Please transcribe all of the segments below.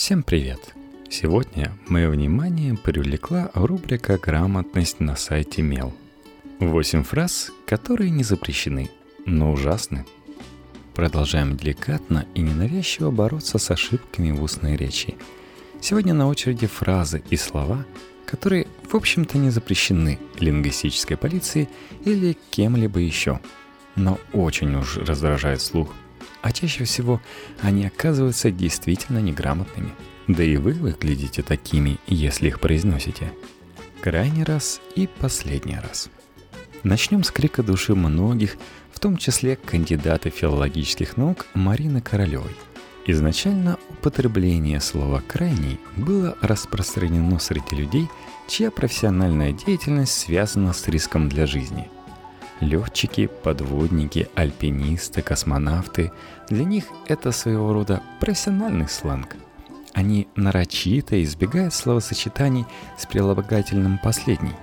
Всем привет! Сегодня мое внимание привлекла рубрика «Грамотность» на сайте Мел. Восемь фраз, которые не запрещены, но ужасны. Продолжаем деликатно и ненавязчиво бороться с ошибками в устной речи. Сегодня на очереди фразы и слова, которые, в общем-то, не запрещены лингвистической полицией или кем-либо еще, но очень уж раздражают слух – а чаще всего они оказываются действительно неграмотными. Да и вы выглядите такими, если их произносите. Крайний раз и последний раз. Начнем с крика души многих, в том числе кандидата филологических наук Марины Королевой. Изначально употребление слова «крайний» было распространено среди людей, чья профессиональная деятельность связана с риском для жизни – Летчики, подводники, альпинисты, космонавты – для них это своего рода профессиональный сленг. Они нарочито избегают словосочетаний с прилагательным «последний».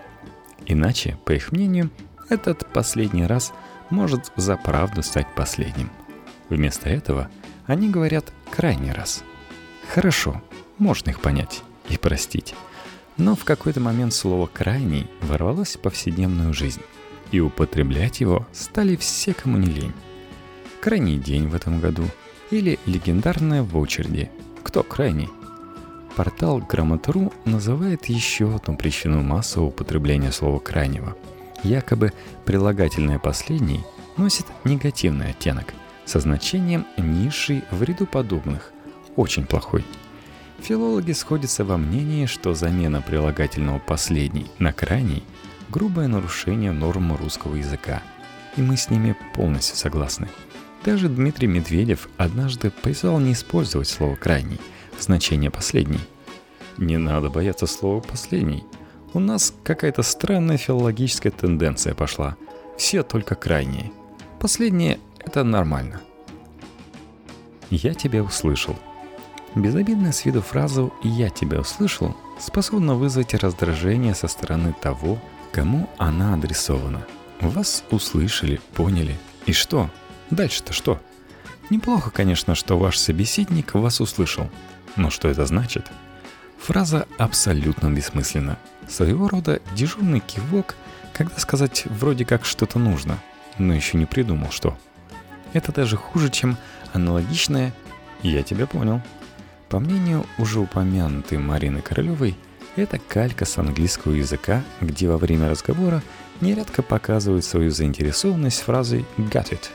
Иначе, по их мнению, этот последний раз может за правду стать последним. Вместо этого они говорят «крайний раз». Хорошо, можно их понять и простить. Но в какой-то момент слово «крайний» ворвалось в повседневную жизнь и употреблять его стали все, кому не лень. Крайний день в этом году или легендарная в очереди «Кто крайний?». Портал Грамотру называет еще одну причину массового употребления слова «крайнего». Якобы прилагательное «последний» носит негативный оттенок со значением низший в ряду подобных, очень плохой. Филологи сходятся во мнении, что замена прилагательного «последний» на «крайний» – грубое нарушение норм русского языка. И мы с ними полностью согласны. Даже Дмитрий Медведев однажды призвал не использовать слово «крайний» в значение «последний». Не надо бояться слова «последний». У нас какая-то странная филологическая тенденция пошла. Все только крайние. Последнее — это нормально. «Я тебя услышал». Безобидная с виду фразу «я тебя услышал» способна вызвать раздражение со стороны того, Кому она адресована? Вас услышали, поняли. И что? Дальше-то что? Неплохо, конечно, что ваш собеседник вас услышал. Но что это значит? Фраза абсолютно бессмысленна. Своего рода дежурный кивок, когда сказать вроде как что-то нужно, но еще не придумал что. Это даже хуже, чем аналогичное «я тебя понял». По мнению уже упомянутой Марины Королевой, это калька с английского языка, где во время разговора нередко показывают свою заинтересованность фразой «got it».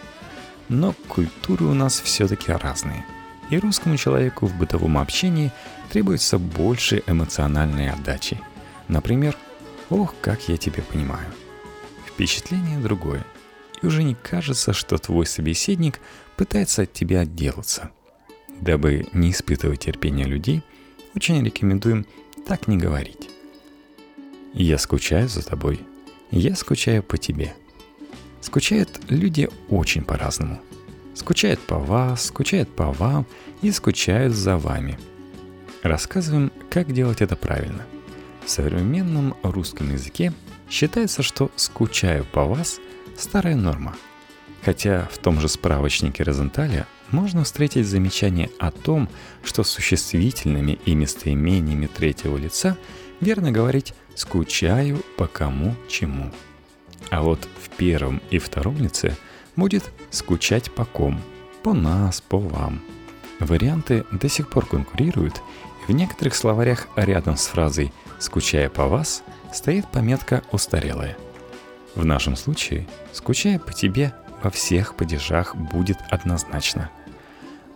Но культуры у нас все-таки разные. И русскому человеку в бытовом общении требуется больше эмоциональной отдачи. Например, «Ох, как я тебя понимаю». Впечатление другое. И уже не кажется, что твой собеседник пытается от тебя отделаться. Дабы не испытывать терпения людей, очень рекомендуем так не говорить. Я скучаю за тобой. Я скучаю по тебе. Скучают люди очень по-разному. Скучают по вас, скучают по вам и скучают за вами. Рассказываем, как делать это правильно. В современном русском языке считается, что «скучаю по вас» – старая норма. Хотя в том же справочнике Розенталя можно встретить замечание о том, что существительными и местоимениями третьего лица верно говорить «скучаю по кому чему». А вот в первом и втором лице будет «скучать по ком», «по нас», «по вам». Варианты до сих пор конкурируют, и в некоторых словарях рядом с фразой «скучая по вас» стоит пометка «устарелая». В нашем случае «скучая по тебе» во всех падежах будет однозначно –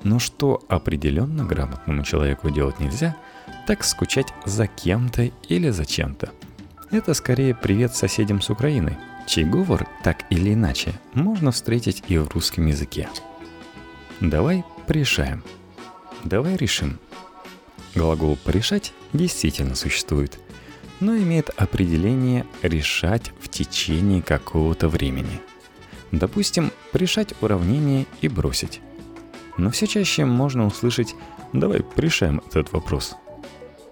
но что определенно грамотному человеку делать нельзя, так скучать за кем-то или за чем-то. Это скорее привет соседям с Украины, чей говор так или иначе можно встретить и в русском языке. Давай порешаем. Давай решим. Глагол «порешать» действительно существует, но имеет определение «решать в течение какого-то времени». Допустим, решать уравнение и бросить но все чаще можно услышать «давай решаем этот вопрос».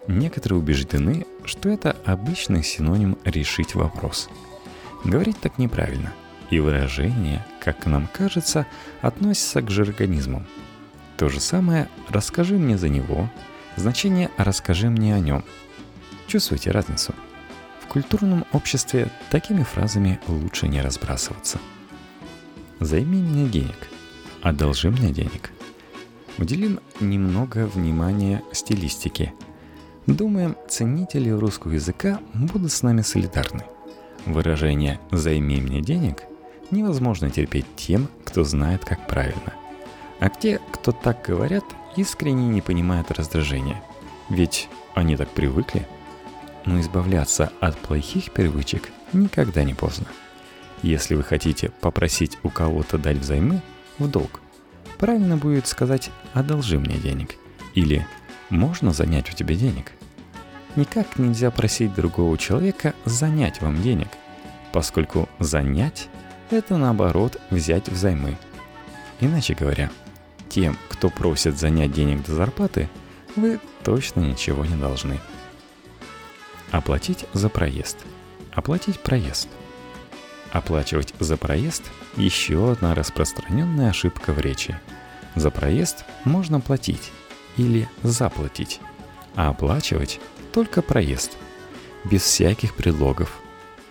Некоторые убеждены, что это обычный синоним «решить вопрос». Говорить так неправильно, и выражение, как нам кажется, относится к жаргонизмам. То же самое «расскажи мне за него», Значение «расскажи мне о нем». Чувствуете разницу? В культурном обществе такими фразами лучше не разбрасываться. «Займи мне денег», «одолжи мне денег». Уделим немного внимания стилистике. Думаем, ценители русского языка будут с нами солидарны. Выражение «займи мне денег» невозможно терпеть тем, кто знает, как правильно. А те, кто так говорят, искренне не понимают раздражения. Ведь они так привыкли. Но избавляться от плохих привычек никогда не поздно. Если вы хотите попросить у кого-то дать взаймы в долг, правильно будет сказать «одолжи мне денег» или «можно занять у тебя денег». Никак нельзя просить другого человека занять вам денег, поскольку занять – это наоборот взять взаймы. Иначе говоря, тем, кто просит занять денег до зарплаты, вы точно ничего не должны. Оплатить за проезд. Оплатить проезд. Оплачивать за проезд – еще одна распространенная ошибка в речи. За проезд можно платить или заплатить, а оплачивать только проезд, без всяких предлогов,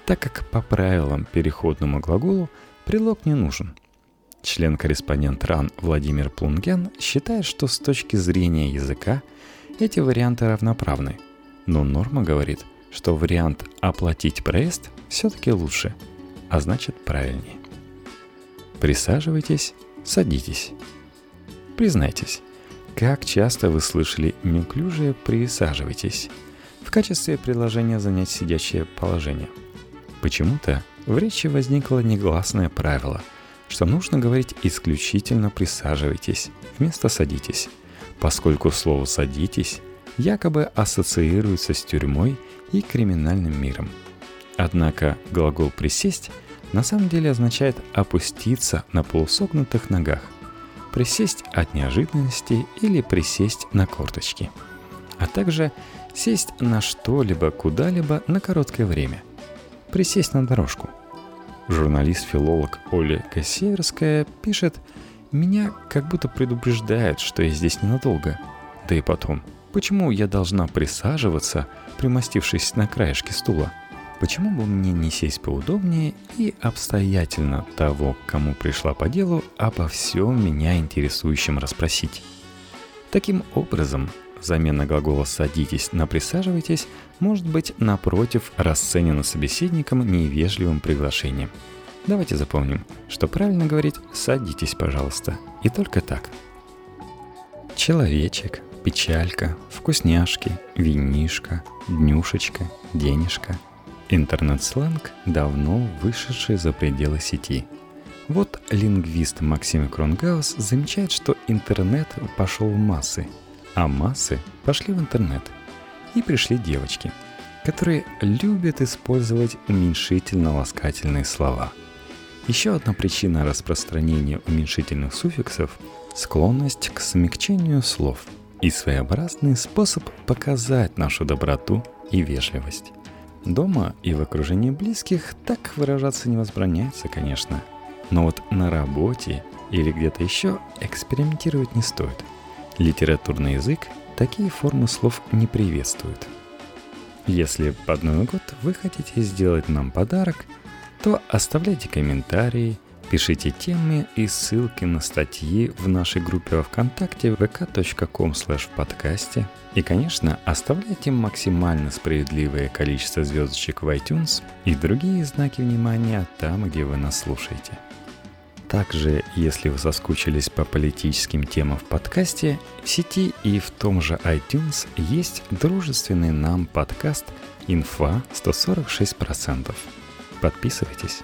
так как по правилам переходному глаголу предлог не нужен. Член-корреспондент РАН Владимир Плунгян считает, что с точки зрения языка эти варианты равноправны, но норма говорит, что вариант «оплатить проезд» все-таки лучше, а значит правильнее. Присаживайтесь, садитесь. Признайтесь, как часто вы слышали неуклюжее «присаживайтесь»? в качестве предложения занять сидящее положение. Почему-то в речи возникло негласное правило, что нужно говорить исключительно «присаживайтесь» вместо «садитесь», поскольку слово «садитесь» якобы ассоциируется с тюрьмой и криминальным миром. Однако глагол «присесть» на самом деле означает опуститься на полусогнутых ногах, присесть от неожиданности или присесть на корточки, а также Сесть на что-либо, куда-либо на короткое время. Присесть на дорожку. Журналист-филолог Оля Кассиерская пишет «Меня как будто предупреждают, что я здесь ненадолго. Да и потом, почему я должна присаживаться, примостившись на краешке стула? Почему бы мне не сесть поудобнее и обстоятельно того, кому пришла по делу, обо всем меня интересующем расспросить?» Таким образом, замена глагола «садитесь» на «присаживайтесь» может быть, напротив, расценена собеседником невежливым приглашением. Давайте запомним, что правильно говорить «садитесь, пожалуйста», и только так. Человечек, печалька, вкусняшки, винишка, днюшечка, денежка. Интернет-сленг, давно вышедший за пределы сети. Вот лингвист Максим Кронгаус замечает, что интернет пошел в массы – а массы пошли в интернет. И пришли девочки, которые любят использовать уменьшительно-ласкательные слова. Еще одна причина распространения уменьшительных суффиксов – склонность к смягчению слов и своеобразный способ показать нашу доброту и вежливость. Дома и в окружении близких так выражаться не возбраняется, конечно. Но вот на работе или где-то еще экспериментировать не стоит – Литературный язык такие формы слов не приветствует. Если под Новый год вы хотите сделать нам подарок, то оставляйте комментарии, пишите темы и ссылки на статьи в нашей группе во ВКонтакте vk.com в подкасте. И, конечно, оставляйте максимально справедливое количество звездочек в iTunes и другие знаки внимания там, где вы нас слушаете. Также, если вы соскучились по политическим темам в подкасте, в сети и в том же iTunes есть дружественный нам подкаст «Инфа 146%». Подписывайтесь.